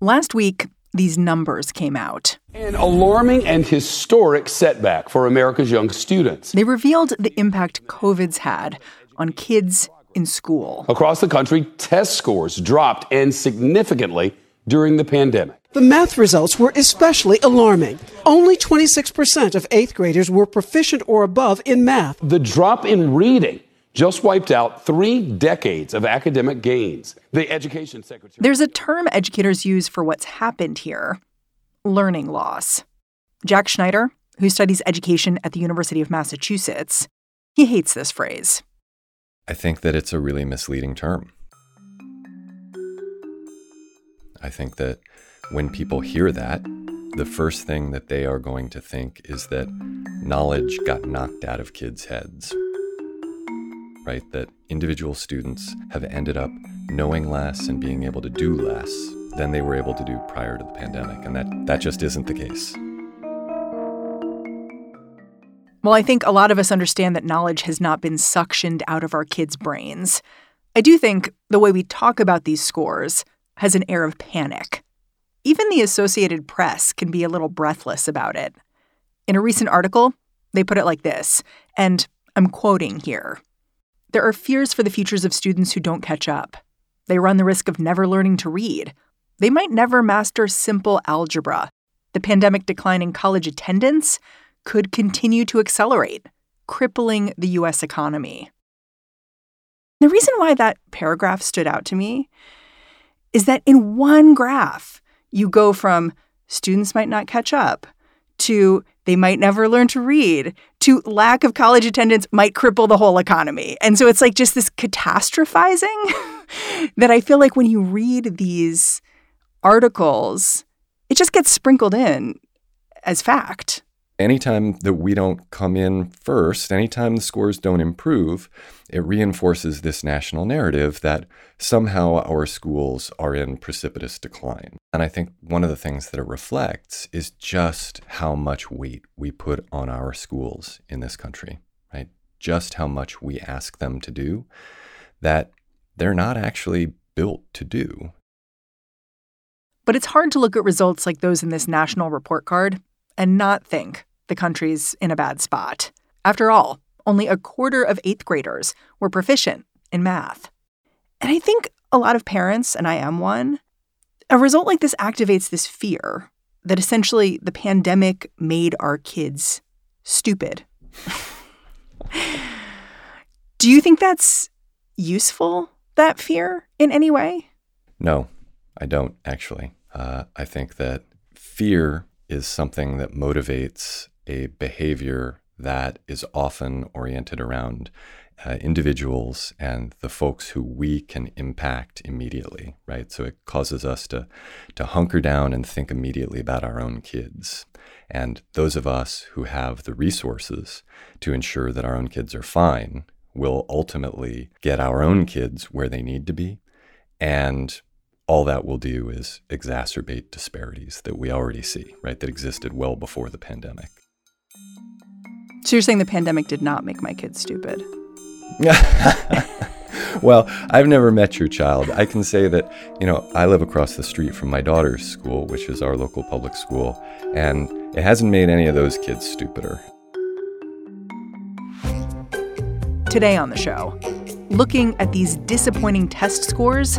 Last week, these numbers came out. An alarming and historic setback for America's young students. They revealed the impact COVID's had on kids in school. Across the country, test scores dropped and significantly during the pandemic. The math results were especially alarming. Only 26% of eighth graders were proficient or above in math. The drop in reading just wiped out three decades of academic gains. The education secretary. There's a term educators use for what's happened here learning loss. Jack Schneider, who studies education at the University of Massachusetts, he hates this phrase. I think that it's a really misleading term. I think that when people hear that, the first thing that they are going to think is that knowledge got knocked out of kids' heads right? That individual students have ended up knowing less and being able to do less than they were able to do prior to the pandemic. And that, that just isn't the case. Well, I think a lot of us understand that knowledge has not been suctioned out of our kids' brains. I do think the way we talk about these scores has an air of panic. Even the Associated Press can be a little breathless about it. In a recent article, they put it like this, and I'm quoting here there are fears for the futures of students who don't catch up. They run the risk of never learning to read. They might never master simple algebra. The pandemic decline in college attendance could continue to accelerate, crippling the U.S. economy. The reason why that paragraph stood out to me is that in one graph, you go from students might not catch up to they might never learn to read to lack of college attendance might cripple the whole economy. And so it's like just this catastrophizing that I feel like when you read these articles, it just gets sprinkled in as fact anytime that we don't come in first, anytime the scores don't improve, it reinforces this national narrative that somehow our schools are in precipitous decline. And I think one of the things that it reflects is just how much weight we put on our schools in this country, right? Just how much we ask them to do that they're not actually built to do. But it's hard to look at results like those in this national report card and not think the country's in a bad spot. After all, only a quarter of eighth graders were proficient in math. And I think a lot of parents, and I am one, a result like this activates this fear that essentially the pandemic made our kids stupid. Do you think that's useful, that fear, in any way? No, I don't actually. Uh, I think that fear is something that motivates a behavior that is often oriented around uh, individuals and the folks who we can impact immediately, right? So it causes us to, to hunker down and think immediately about our own kids. And those of us who have the resources to ensure that our own kids are fine will ultimately get our own kids where they need to be. And all that will do is exacerbate disparities that we already see, right, that existed well before the pandemic. So you're saying the pandemic did not make my kids stupid? well, I've never met your child. I can say that, you know, I live across the street from my daughter's school, which is our local public school, and it hasn't made any of those kids stupider. Today on the show, looking at these disappointing test scores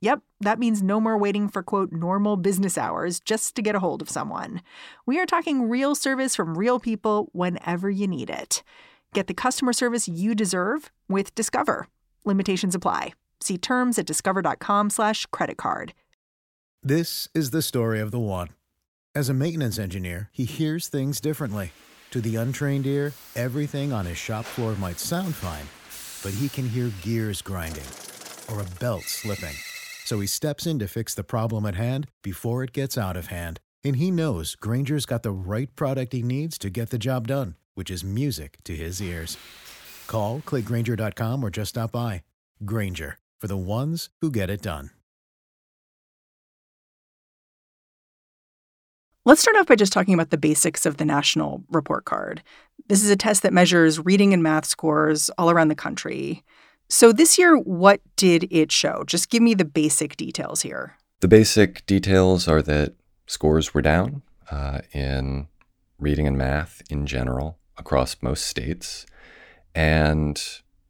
Yep, that means no more waiting for quote normal business hours just to get a hold of someone. We are talking real service from real people whenever you need it. Get the customer service you deserve with Discover. Limitations apply. See terms at discover.com/slash credit card. This is the story of the one. As a maintenance engineer, he hears things differently. To the untrained ear, everything on his shop floor might sound fine, but he can hear gears grinding or a belt slipping. So he steps in to fix the problem at hand before it gets out of hand. And he knows Grainger's got the right product he needs to get the job done, which is music to his ears. Call, clickgranger.com, or just stop by. Granger, for the ones who get it done. Let's start off by just talking about the basics of the National Report Card. This is a test that measures reading and math scores all around the country. So this year, what did it show? Just give me the basic details here. The basic details are that scores were down uh, in reading and math in general across most states. And,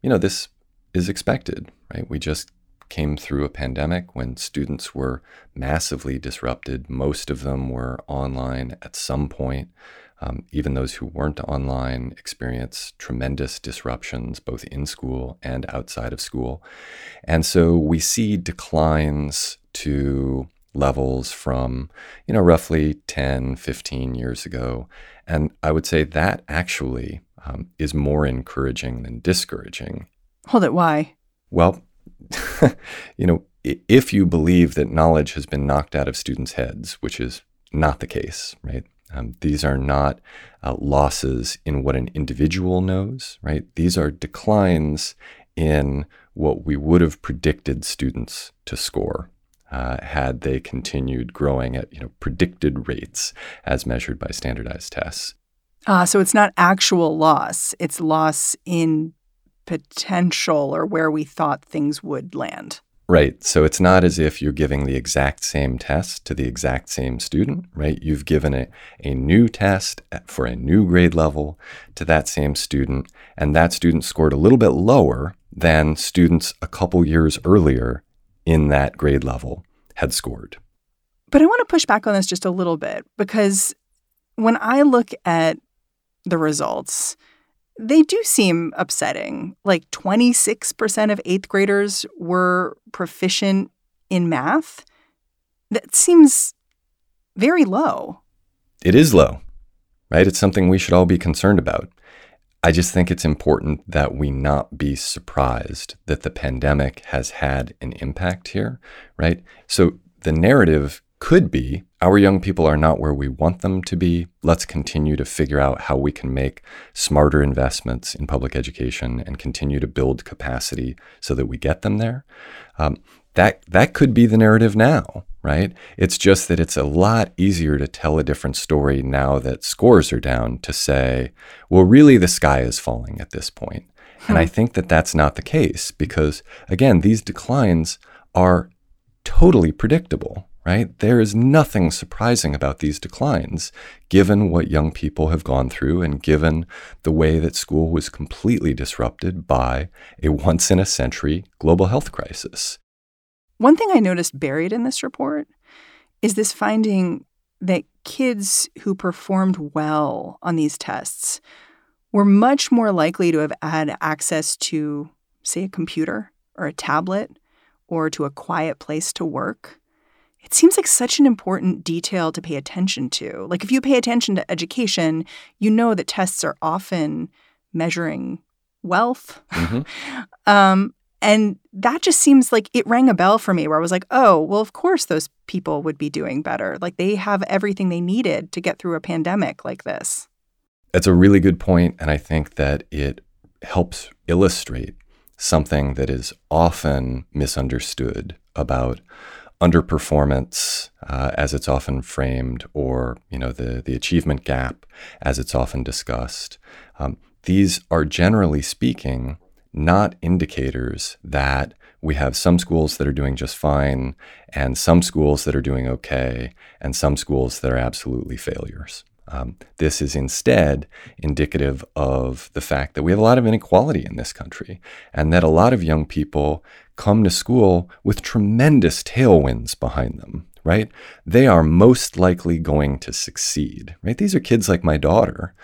you know, this is expected, right? We just came through a pandemic when students were massively disrupted. Most of them were online at some point. Um, even those who weren't online experienced tremendous disruptions both in school and outside of school. And so we see declines to levels from, you know, roughly 10, 15 years ago. And I would say that actually um, is more encouraging than discouraging. Hold it, why? Well, you know, if you believe that knowledge has been knocked out of students' heads, which is not the case, right? Um, these are not uh, losses in what an individual knows, right? These are declines in what we would have predicted students to score uh, had they continued growing at you know predicted rates as measured by standardized tests. Ah, so it's not actual loss; it's loss in potential or where we thought things would land. Right. So it's not as if you're giving the exact same test to the exact same student, right? You've given a, a new test for a new grade level to that same student, and that student scored a little bit lower than students a couple years earlier in that grade level had scored. But I want to push back on this just a little bit because when I look at the results, they do seem upsetting. Like 26% of eighth graders were proficient in math. That seems very low. It is low, right? It's something we should all be concerned about. I just think it's important that we not be surprised that the pandemic has had an impact here, right? So the narrative could be our young people are not where we want them to be. Let's continue to figure out how we can make smarter investments in public education and continue to build capacity so that we get them there. Um, that that could be the narrative now, right? It's just that it's a lot easier to tell a different story now that scores are down to say, well, really, the sky is falling at this point. Hmm. And I hmm. think that that's not the case because, again, these declines are totally predictable right? There is nothing surprising about these declines, given what young people have gone through and given the way that school was completely disrupted by a once in a century global health crisis. One thing I noticed buried in this report is this finding that kids who performed well on these tests were much more likely to have had access to, say, a computer or a tablet or to a quiet place to work it seems like such an important detail to pay attention to. Like, if you pay attention to education, you know that tests are often measuring wealth. Mm-hmm. um, and that just seems like it rang a bell for me where I was like, oh, well, of course those people would be doing better. Like, they have everything they needed to get through a pandemic like this. That's a really good point, And I think that it helps illustrate something that is often misunderstood about underperformance, uh, as it's often framed, or you know the the achievement gap, as it's often discussed. Um, these are generally speaking not indicators that we have some schools that are doing just fine, and some schools that are doing okay, and some schools that are absolutely failures. Um, this is instead indicative of the fact that we have a lot of inequality in this country and that a lot of young people come to school with tremendous tailwinds behind them right? They are most likely going to succeed, right? These are kids like my daughter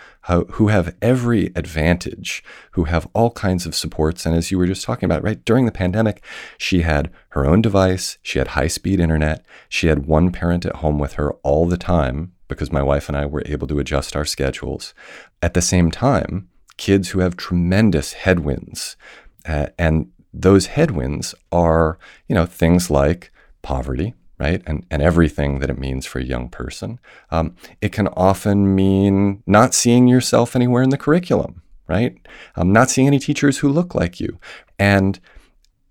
who have every advantage, who have all kinds of supports. And as you were just talking about, right, during the pandemic, she had her own device, she had high speed internet, she had one parent at home with her all the time because my wife and I were able to adjust our schedules. At the same time, kids who have tremendous headwinds, uh, and those headwinds are, you know, things like poverty, right? And, and everything that it means for a young person. Um, it can often mean not seeing yourself anywhere in the curriculum, right? Um, not seeing any teachers who look like you. And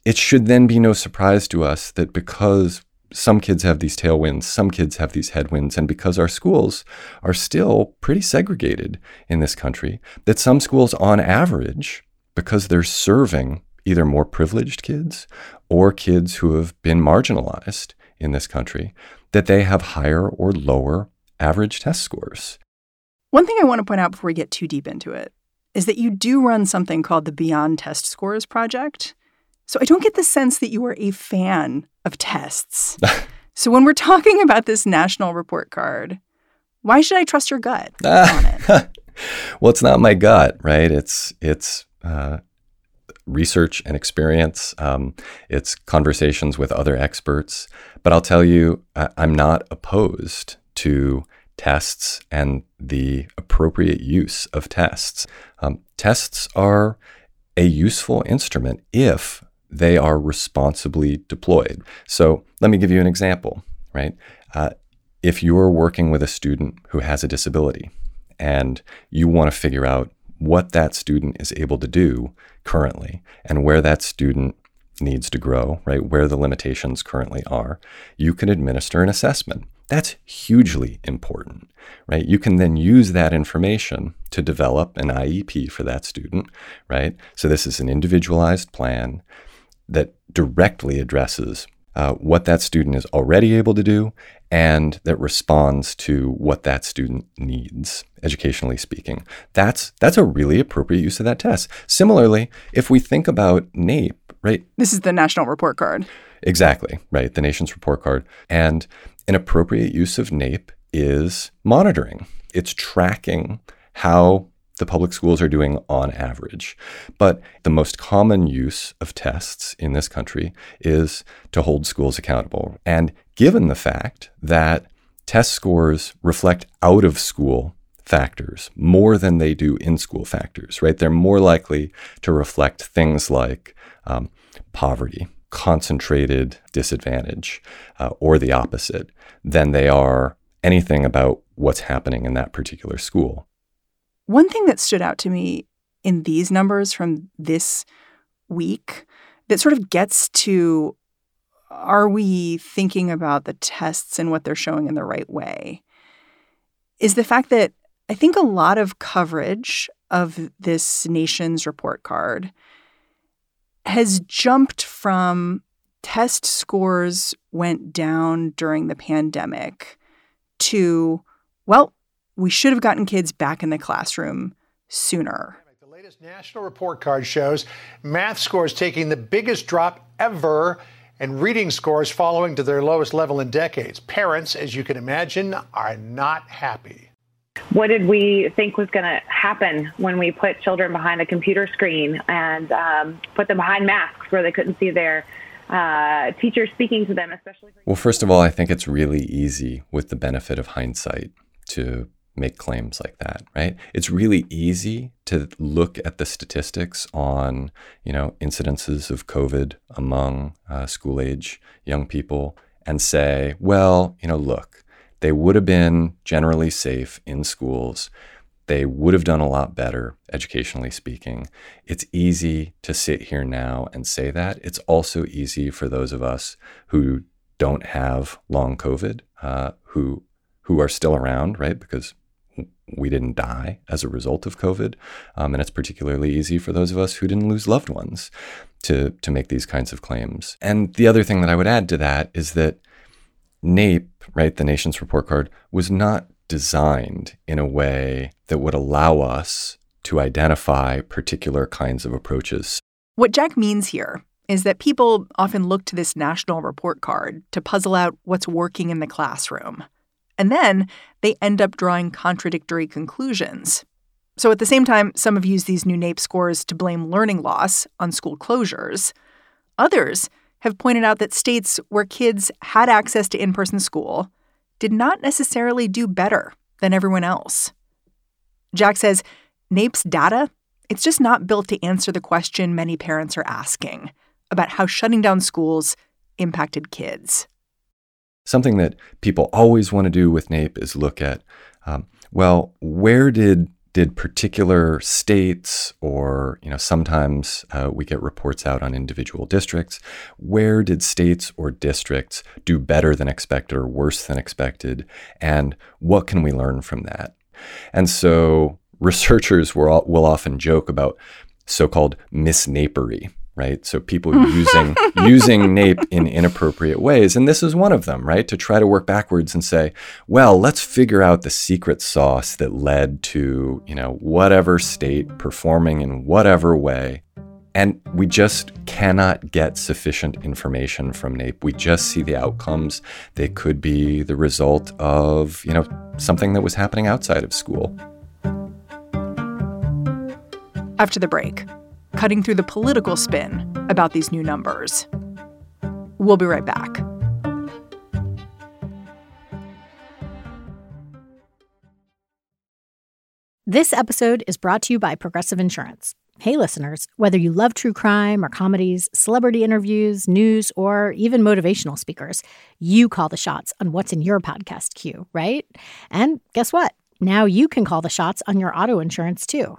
it should then be no surprise to us that because some kids have these tailwinds, some kids have these headwinds, and because our schools are still pretty segregated in this country, that some schools, on average, because they're serving either more privileged kids or kids who have been marginalized, in this country that they have higher or lower average test scores. One thing I want to point out before we get too deep into it is that you do run something called the Beyond Test Scores Project. So I don't get the sense that you are a fan of tests. so when we're talking about this national report card, why should I trust your gut on it? well, it's not my gut, right? It's it's uh, research and experience. Um, it's conversations with other experts. But I'll tell you, I- I'm not opposed to tests and the appropriate use of tests. Um, tests are a useful instrument if they are responsibly deployed. So let me give you an example, right? Uh, if you're working with a student who has a disability and you want to figure out what that student is able to do currently and where that student needs to grow, right? Where the limitations currently are, you can administer an assessment. That's hugely important, right? You can then use that information to develop an IEP for that student, right? So this is an individualized plan that directly addresses uh, what that student is already able to do and that responds to what that student needs, educationally speaking. That's that's a really appropriate use of that test. Similarly, if we think about NAEP, right? This is the national report card. Exactly, right, the nation's report card. And an appropriate use of NAEP is monitoring. It's tracking how the public schools are doing on average. But the most common use of tests in this country is to hold schools accountable. And given the fact that test scores reflect out of school factors more than they do in school factors, right? They're more likely to reflect things like um, poverty, concentrated disadvantage, uh, or the opposite than they are anything about what's happening in that particular school. One thing that stood out to me in these numbers from this week that sort of gets to are we thinking about the tests and what they're showing in the right way is the fact that I think a lot of coverage of this nation's report card has jumped from test scores went down during the pandemic to, well, we should have gotten kids back in the classroom sooner. The latest national report card shows math scores taking the biggest drop ever and reading scores falling to their lowest level in decades. Parents, as you can imagine, are not happy. What did we think was going to happen when we put children behind a computer screen and um, put them behind masks where they couldn't see their uh, teachers speaking to them, especially? well, first of all, I think it's really easy with the benefit of hindsight to make claims like that, right? It's really easy to look at the statistics on, you know, incidences of COVID among uh, school age young people and say, well, you know, look, they would have been generally safe in schools. They would have done a lot better, educationally speaking. It's easy to sit here now and say that. It's also easy for those of us who don't have long COVID, uh, who who are still around, right? Because we didn't die as a result of COVID. Um, and it's particularly easy for those of us who didn't lose loved ones to, to make these kinds of claims. And the other thing that I would add to that is that NAEP, right, the nation's report card, was not designed in a way that would allow us to identify particular kinds of approaches. What Jack means here is that people often look to this national report card to puzzle out what's working in the classroom. And then they end up drawing contradictory conclusions. So at the same time, some have used these new NAEP scores to blame learning loss on school closures. Others have pointed out that states where kids had access to in person school did not necessarily do better than everyone else. Jack says NAEP's data, it's just not built to answer the question many parents are asking about how shutting down schools impacted kids. Something that people always want to do with NAEP is look at, um, well, where did did particular states or you know sometimes uh, we get reports out on individual districts where did states or districts do better than expected or worse than expected and what can we learn from that? And so researchers will, will often joke about so-called misNAEPery right? So people using using NAEP in inappropriate ways, and this is one of them, right? To try to work backwards and say, well, let's figure out the secret sauce that led to you know whatever state performing in whatever way. And we just cannot get sufficient information from NAEP. We just see the outcomes. They could be the result of, you know, something that was happening outside of school. After the break, cutting through the political spin about these new numbers. We'll be right back. This episode is brought to you by Progressive Insurance. Hey, listeners, whether you love true crime or comedies, celebrity interviews, news, or even motivational speakers, you call the shots on what's in your podcast queue, right? And guess what? Now you can call the shots on your auto insurance too.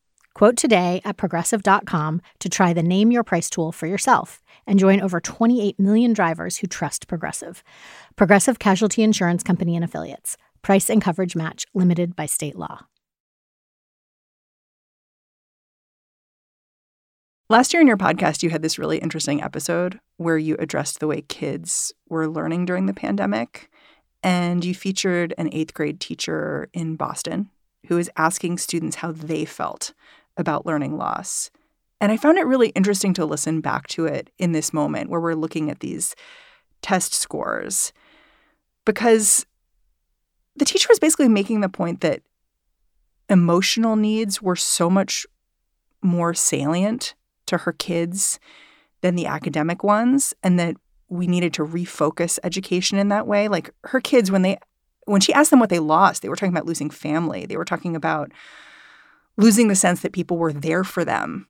Quote today at progressive.com to try the Name Your Price tool for yourself and join over 28 million drivers who trust Progressive. Progressive Casualty Insurance Company and Affiliates. Price and coverage match limited by state law. Last year in your podcast, you had this really interesting episode where you addressed the way kids were learning during the pandemic. And you featured an eighth grade teacher in Boston who is asking students how they felt about learning loss. And I found it really interesting to listen back to it in this moment where we're looking at these test scores. Because the teacher was basically making the point that emotional needs were so much more salient to her kids than the academic ones and that we needed to refocus education in that way. Like her kids when they when she asked them what they lost they were talking about losing family. They were talking about losing the sense that people were there for them.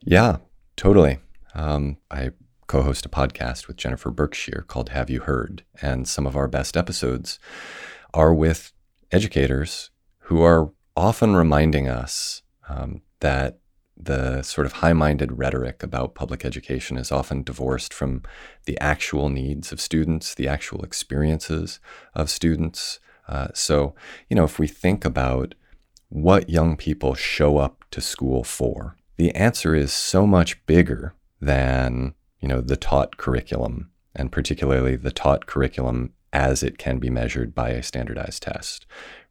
Yeah, totally. Um, I co host a podcast with Jennifer Berkshire called Have You Heard? And some of our best episodes are with educators who are often reminding us um, that the sort of high minded rhetoric about public education is often divorced from the actual needs of students, the actual experiences of students. Uh, so, you know, if we think about what young people show up to school for? The answer is so much bigger than, you know, the taught curriculum and particularly the taught curriculum as it can be measured by a standardized test,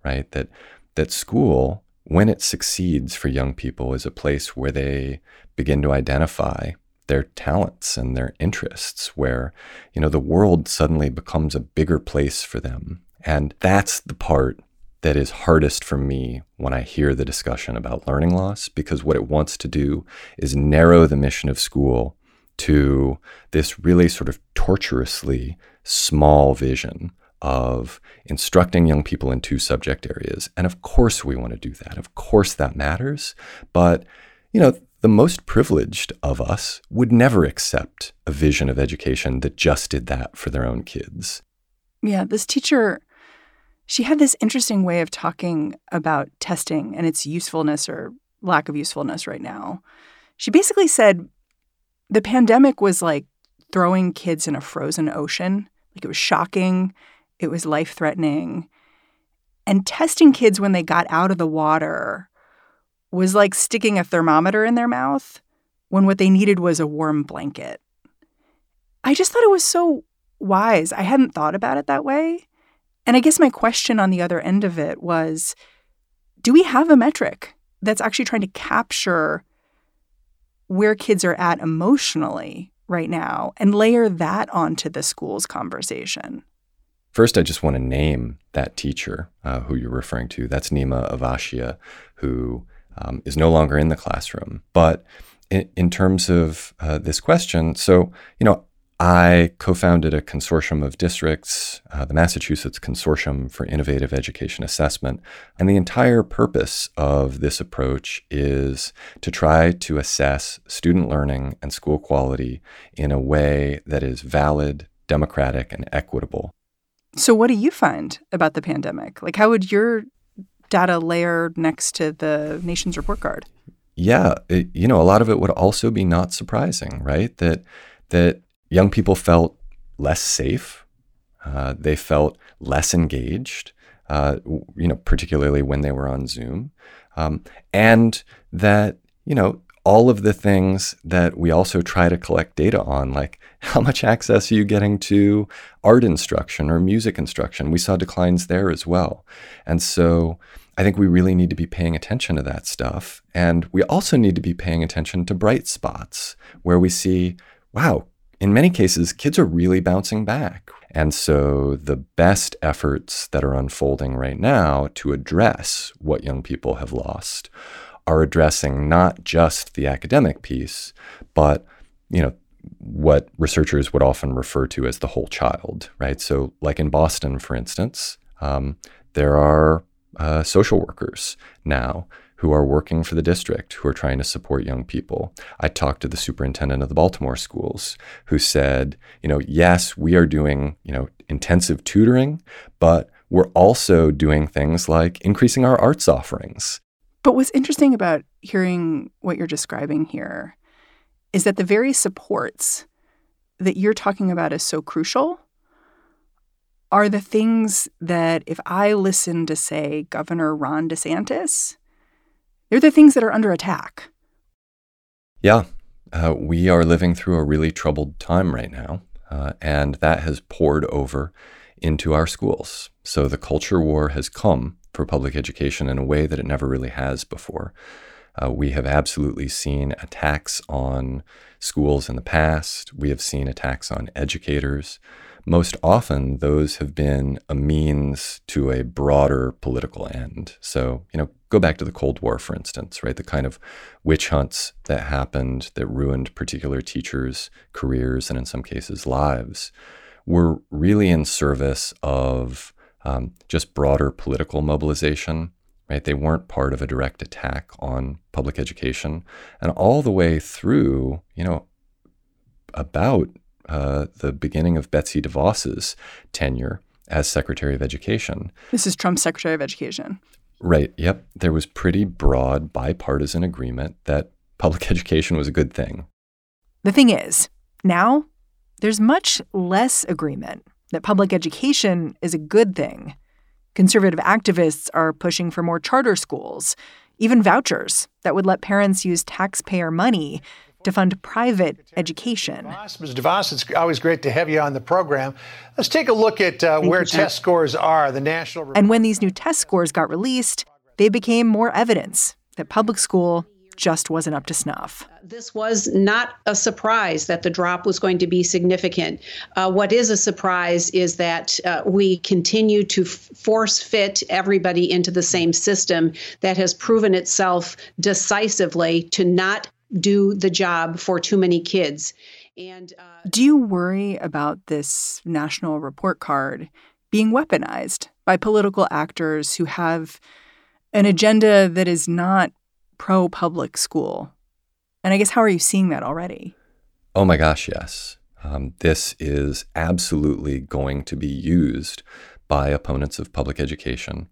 right? That that school when it succeeds for young people is a place where they begin to identify their talents and their interests where you know the world suddenly becomes a bigger place for them and that's the part that is hardest for me when I hear the discussion about learning loss because what it wants to do is narrow the mission of school to this really sort of torturously small vision of instructing young people in two subject areas. And of course, we want to do that. Of course, that matters. But, you know, the most privileged of us would never accept a vision of education that just did that for their own kids. Yeah, this teacher she had this interesting way of talking about testing and its usefulness or lack of usefulness right now. She basically said the pandemic was like throwing kids in a frozen ocean. Like it was shocking, it was life threatening. And testing kids when they got out of the water was like sticking a thermometer in their mouth when what they needed was a warm blanket. I just thought it was so wise. I hadn't thought about it that way. And I guess my question on the other end of it was do we have a metric that's actually trying to capture where kids are at emotionally right now and layer that onto the school's conversation? First, I just want to name that teacher uh, who you're referring to. That's Neema Avashia, who um, is no longer in the classroom. But in, in terms of uh, this question, so, you know, I co founded a consortium of districts, uh, the Massachusetts Consortium for Innovative Education Assessment. And the entire purpose of this approach is to try to assess student learning and school quality in a way that is valid, democratic, and equitable. So, what do you find about the pandemic? Like, how would your data layer next to the nation's report card? Yeah, it, you know, a lot of it would also be not surprising, right? That that young people felt less safe. Uh, they felt less engaged, uh, you know, particularly when they were on Zoom. Um, and that, you know, all of the things that we also try to collect data on, like how much access are you getting to art instruction or music instruction? We saw declines there as well. And so I think we really need to be paying attention to that stuff. And we also need to be paying attention to bright spots where we see, wow, in many cases, kids are really bouncing back. And so the best efforts that are unfolding right now to address what young people have lost are addressing not just the academic piece, but, you know, what researchers would often refer to as the whole child, right? So, like in Boston, for instance, um, there are uh, social workers now who are working for the district, who are trying to support young people. I talked to the superintendent of the Baltimore schools who said, you know, yes, we are doing, you know, intensive tutoring, but we're also doing things like increasing our arts offerings. But what's interesting about hearing what you're describing here is that the very supports that you're talking about as so crucial are the things that if I listen to, say, Governor Ron DeSantis, they're the things that are under attack. Yeah, uh, we are living through a really troubled time right now, uh, and that has poured over into our schools. So the culture war has come for public education in a way that it never really has before. Uh, we have absolutely seen attacks on schools in the past. We have seen attacks on educators most often those have been a means to a broader political end. So, you know, go back to the Cold War, for instance, right? The kind of witch hunts that happened that ruined particular teachers' careers and in some cases lives were really in service of um, just broader political mobilization. Right? They weren't part of a direct attack on public education. And all the way through, you know, about uh, the beginning of Betsy DeVos's tenure as Secretary of Education. This is Trump's Secretary of Education. Right. Yep. There was pretty broad bipartisan agreement that public education was a good thing. The thing is, now there's much less agreement that public education is a good thing. Conservative activists are pushing for more charter schools, even vouchers that would let parents use taxpayer money to fund private education. Ms. DeVos, it's always great to have you on the program. Let's take a look at uh, where test scores are. The national and when these new test scores got released, they became more evidence that public school just wasn't up to snuff. This was not a surprise that the drop was going to be significant. Uh, what is a surprise is that uh, we continue to f- force fit everybody into the same system that has proven itself decisively to not do the job for too many kids. And uh, do you worry about this national report card being weaponized by political actors who have an agenda that is not pro public school? And I guess how are you seeing that already? Oh my gosh, yes. Um, this is absolutely going to be used by opponents of public education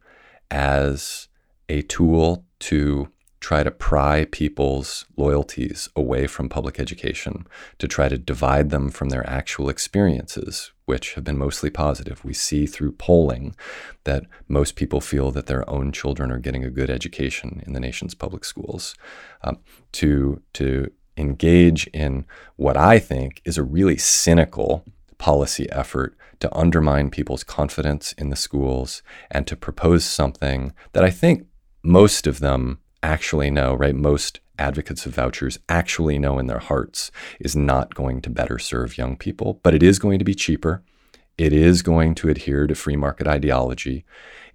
as a tool to try to pry people's loyalties away from public education, to try to divide them from their actual experiences, which have been mostly positive. We see through polling that most people feel that their own children are getting a good education in the nation's public schools. Um, to, to engage in what I think is a really cynical policy effort to undermine people's confidence in the schools and to propose something that I think most of them actually know, right? Most advocates of vouchers actually know in their hearts is not going to better serve young people, but it is going to be cheaper. It is going to adhere to free market ideology.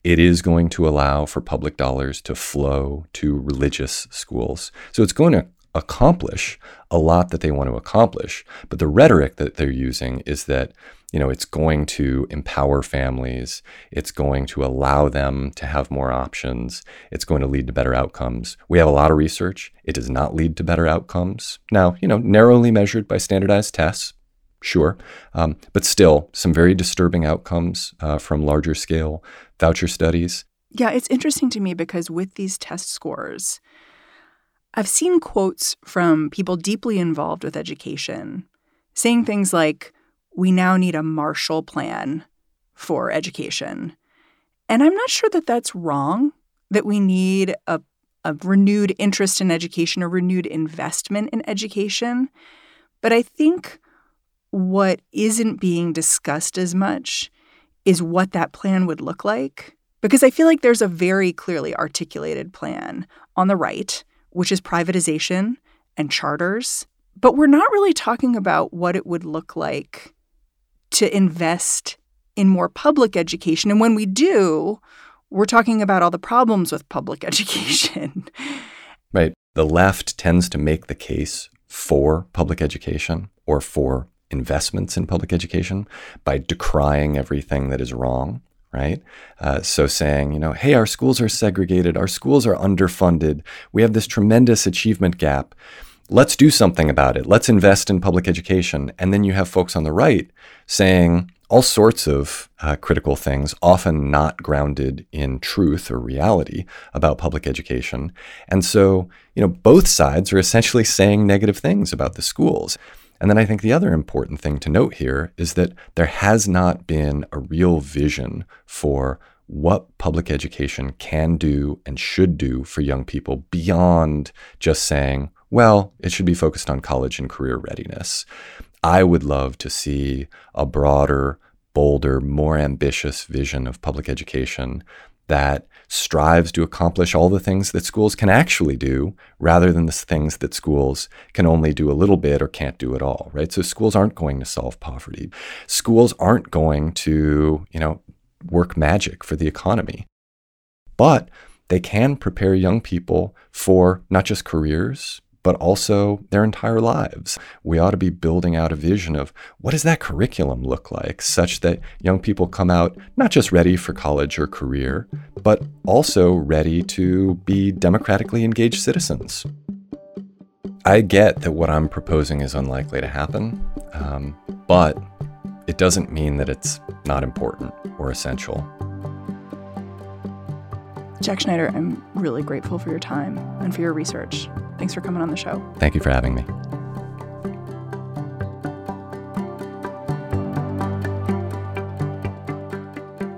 It is going to allow for public dollars to flow to religious schools. So it's going to accomplish a lot that they want to accomplish. But the rhetoric that they're using is that you know, it's going to empower families. It's going to allow them to have more options. It's going to lead to better outcomes. We have a lot of research. It does not lead to better outcomes. Now, you know, narrowly measured by standardized tests, sure, um, but still some very disturbing outcomes uh, from larger scale voucher studies. Yeah, it's interesting to me because with these test scores, I've seen quotes from people deeply involved with education saying things like, we now need a Marshall Plan for education. And I'm not sure that that's wrong, that we need a, a renewed interest in education, a renewed investment in education. But I think what isn't being discussed as much is what that plan would look like. Because I feel like there's a very clearly articulated plan on the right, which is privatization and charters. But we're not really talking about what it would look like to invest in more public education. And when we do, we're talking about all the problems with public education. right. The left tends to make the case for public education or for investments in public education by decrying everything that is wrong right? Uh, so saying, you know, hey, our schools are segregated, our schools are underfunded, we have this tremendous achievement gap. Let's do something about it. Let's invest in public education. And then you have folks on the right saying all sorts of uh, critical things, often not grounded in truth or reality about public education. And so, you know, both sides are essentially saying negative things about the schools. And then I think the other important thing to note here is that there has not been a real vision for what public education can do and should do for young people beyond just saying, well, it should be focused on college and career readiness. I would love to see a broader, bolder, more ambitious vision of public education that strives to accomplish all the things that schools can actually do rather than the things that schools can only do a little bit or can't do at all right? So schools aren't going to solve poverty. Schools aren't going to you know work magic for the economy. But they can prepare young people for not just careers but also their entire lives. We ought to be building out a vision of what does that curriculum look like such that young people come out not just ready for college or career, but also ready to be democratically engaged citizens. I get that what I'm proposing is unlikely to happen, um, but it doesn't mean that it's not important or essential. Jack Schneider, I'm really grateful for your time and for your research. Thanks for coming on the show. Thank you for having me.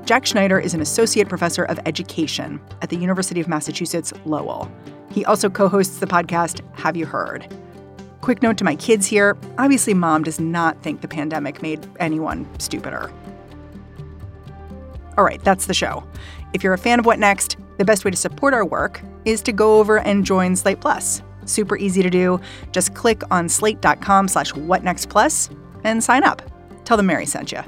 Jack Schneider is an associate professor of education at the University of Massachusetts Lowell. He also co hosts the podcast Have You Heard? Quick note to my kids here obviously, mom does not think the pandemic made anyone stupider. All right, that's the show. If you're a fan of What Next, the best way to support our work is to go over and join Slate Plus. Super easy to do. Just click on slate.com slash whatnextplus and sign up. Tell them Mary sent you.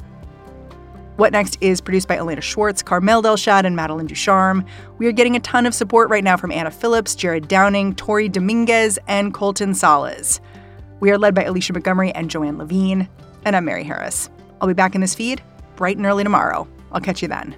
What Next is produced by Elena Schwartz, Carmel Delshad, and Madeline Ducharme. We are getting a ton of support right now from Anna Phillips, Jared Downing, Tori Dominguez, and Colton Salas. We are led by Alicia Montgomery and Joanne Levine. And I'm Mary Harris. I'll be back in this feed bright and early tomorrow. I'll catch you then.